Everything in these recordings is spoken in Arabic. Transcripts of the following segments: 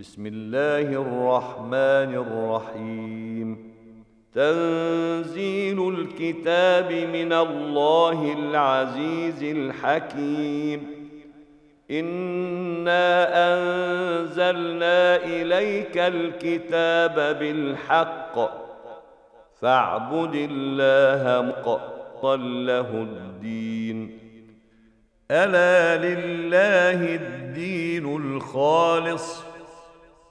بسم الله الرحمن الرحيم تنزيل الكتاب من الله العزيز الحكيم انا انزلنا اليك الكتاب بالحق فاعبد الله مقتا له الدين الا لله الدين الخالص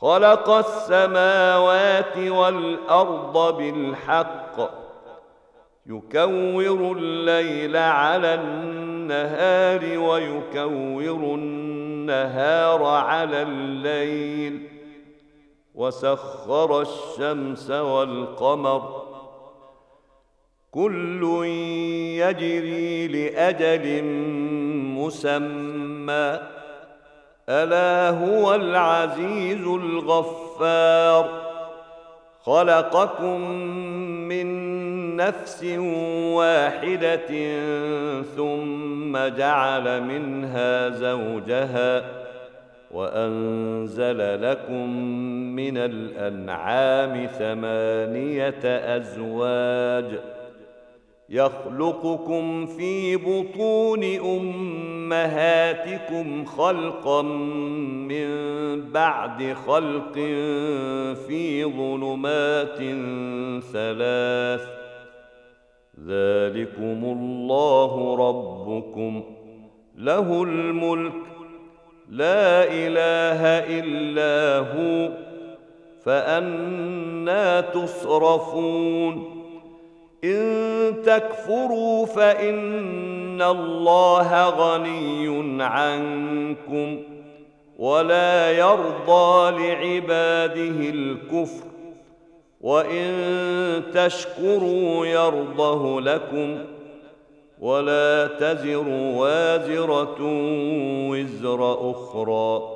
خلق السماوات والأرض بالحق يكور الليل على النهار ويكور النهار على الليل وسخر الشمس والقمر. كل يجري لأجل مسمى. ألا هو العزيز الغفار. خلقكم من نفس واحدة ثم جعل منها زوجها وأنزل لكم من الأنعام ثمانية أزواج يخلقكم في بطون أمهاتكم خلقا من بعد خلق في ظلمات ثلاث ذلكم الله ربكم له الملك لا إله إلا هو فأنا تصرفون إن تكفروا فإن الله غني عنكم ولا يرضى لعباده الكفر وان تشكروا يرضه لكم ولا تزر وازره وزر أخرى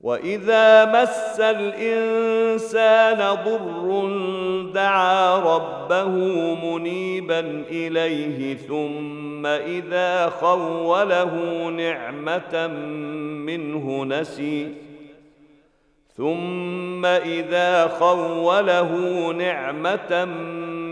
واذا مس الانسان ضر دعا ربه منيبا اليه ثم اذا خوله نعمه منه نسي ثم اذا خوله نعمه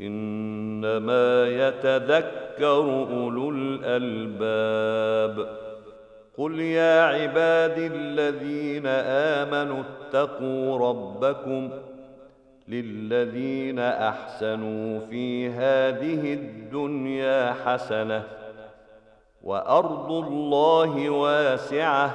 إنما يتذكر أولو الألباب. قل يا عبادي الذين آمنوا اتقوا ربكم للذين أحسنوا في هذه الدنيا حسنة وأرض الله واسعة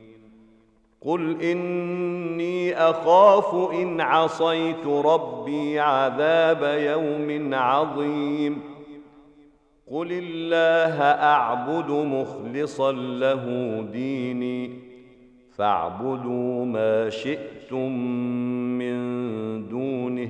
قل اني اخاف ان عصيت ربي عذاب يوم عظيم قل الله اعبد مخلصا له ديني فاعبدوا ما شئتم من دونه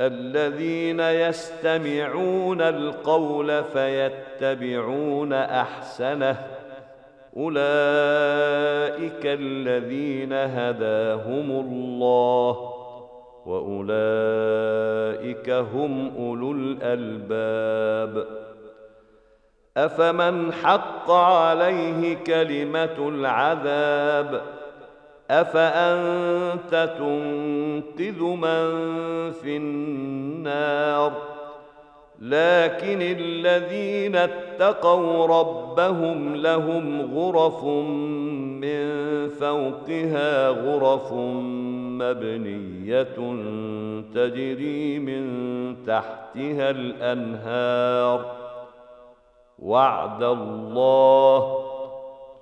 الذين يستمعون القول فيتبعون أحسنه. أولئك الذين هداهم الله وأولئك هم أولو الألباب. أفمن حق عليه كلمة العذاب؟ أفأنت تنقذ من في النار؟ لكن الذين اتقوا ربهم لهم غرف من فوقها غرف مبنية تجري من تحتها الأنهار. وعد الله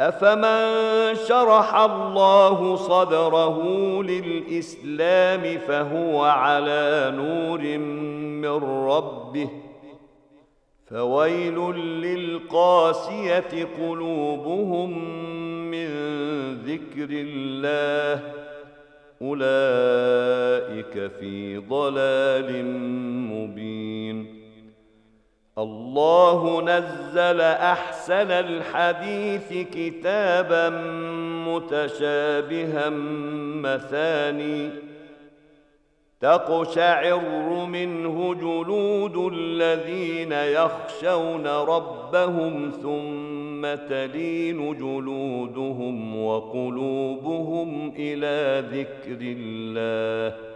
أفمن شرح الله صدره للإسلام فهو على نور من ربه فويل للقاسية قلوبهم من ذكر الله أولئك في ضلال مبين الله نزل أحسن الحديث كتابا متشابها مثاني تقشعر منه جلود الذين يخشون ربهم ثم تلين جلودهم وقلوبهم إلى ذكر الله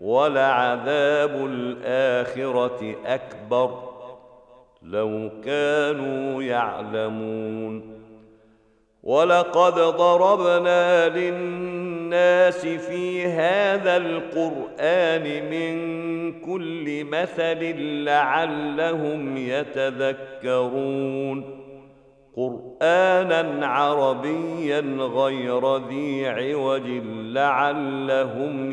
ولعذاب الآخرة أكبر. لو كانوا يعلمون. ولقد ضربنا للناس في هذا القرآن من كل مثل لعلهم يتذكرون. قرآنا عربيا غير ذي عوج لعلهم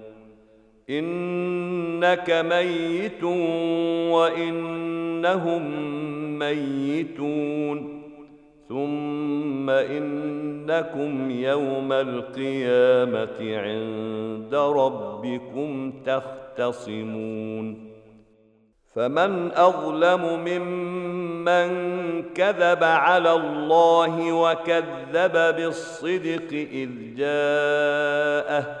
إنك ميت وإنهم ميتون. ثم إنكم يوم القيامة عند ربكم تختصمون. فمن أظلم ممن كذب على الله وكذب بالصدق إذ جاءه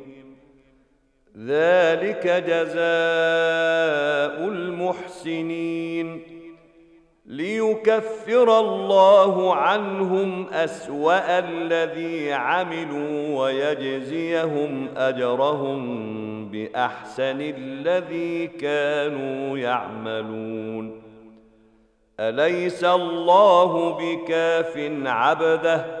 ذلك جزاء المحسنين. ليكفر الله عنهم أسوأ الذي عملوا ويجزيهم أجرهم بأحسن الذي كانوا يعملون. أليس الله بكاف عبده؟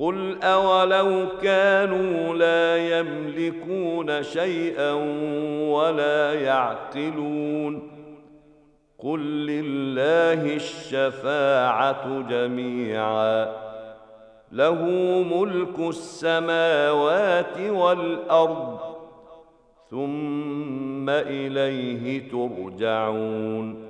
قل اولو كانوا لا يملكون شيئا ولا يعقلون قل لله الشفاعه جميعا له ملك السماوات والارض ثم اليه ترجعون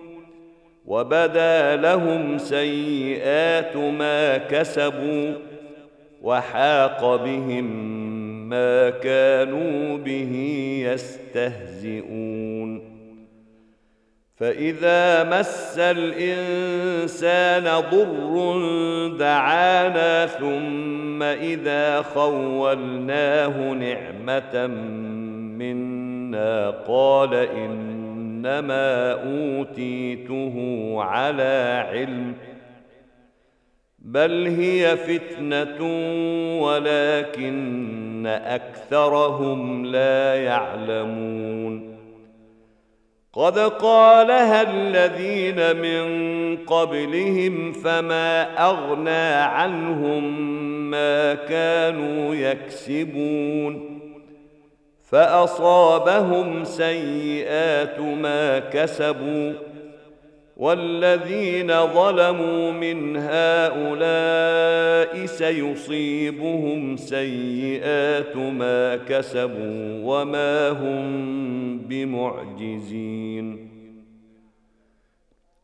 وبدا لهم سيئات ما كسبوا وحاق بهم ما كانوا به يستهزئون. فإذا مس الإنسان ضر دعانا ثم إذا خولناه نعمة منا قال إن إنما أوتيته على علم بل هي فتنة ولكن أكثرهم لا يعلمون. قد قالها الذين من قبلهم فما أغنى عنهم ما كانوا يكسبون. فأصابهم سيئات ما كسبوا والذين ظلموا من هؤلاء سيصيبهم سيئات ما كسبوا وما هم بمعجزين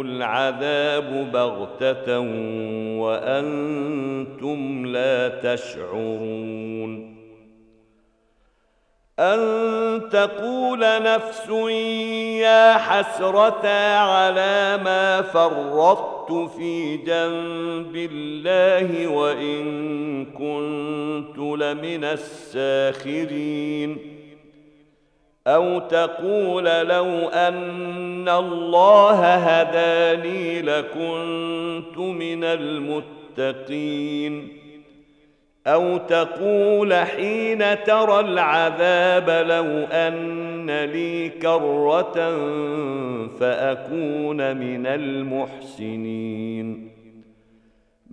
العذاب بغتة وأنتم لا تشعرون. أن تقول نفس يا حسرة على ما فرطت في جنب الله وإن كنت لمن الساخرين. أو تقول لو أن الله هداني لكنت من المتقين. أو تقول حين ترى العذاب لو أن لي كرة فأكون من المحسنين.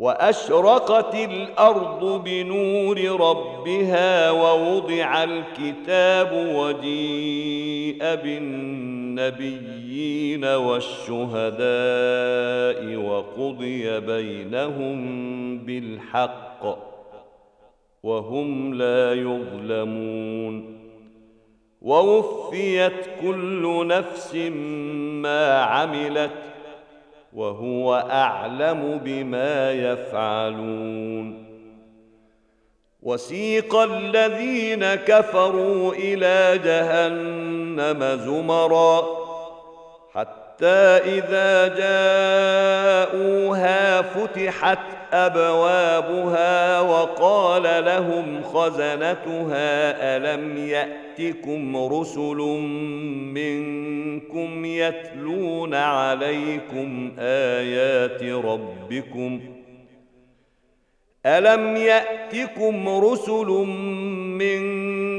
وأشرقت الأرض بنور ربها ووضع الكتاب وجيء بالنبيين والشهداء وقضي بينهم بالحق وهم لا يظلمون ووفيت كل نفس ما عملت وهو أعلم بما يفعلون. وسيق الذين كفروا إلى جهنم زمرا حتى إذا جاءوها فتحت أبوابها وقال لهم خزنتها ألم يأتكم رسل منكم يتلون عليكم آيات ربكم؟ ألم يأتكم رسل منكم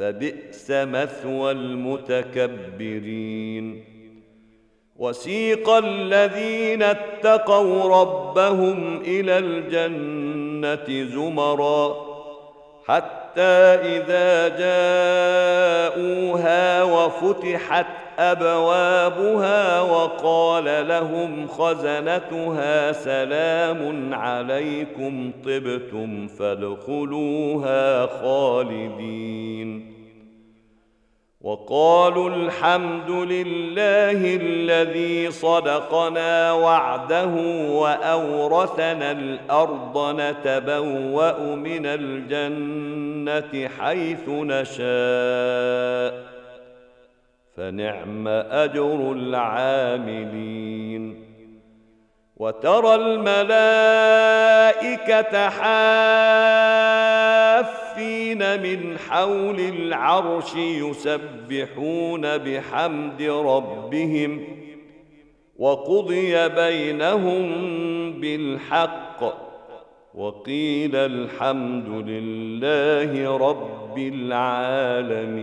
فبئس مثوى المتكبرين. وسيق الذين اتقوا ربهم إلى الجنة زمرا حتى إذا جاءوها وفتحت أبوابها وقال لهم خزنتها سلام عليكم طبتم فادخلوها خالدين. وقالوا الحمد لله الذي صدقنا وعده وأورثنا الأرض نتبوأ من الجنة حيث نشاء. فنعم أجر العاملين. وترى الملائكة حافين من حول العرش يسبحون بحمد ربهم وقضي بينهم بالحق وقيل الحمد لله رب العالمين.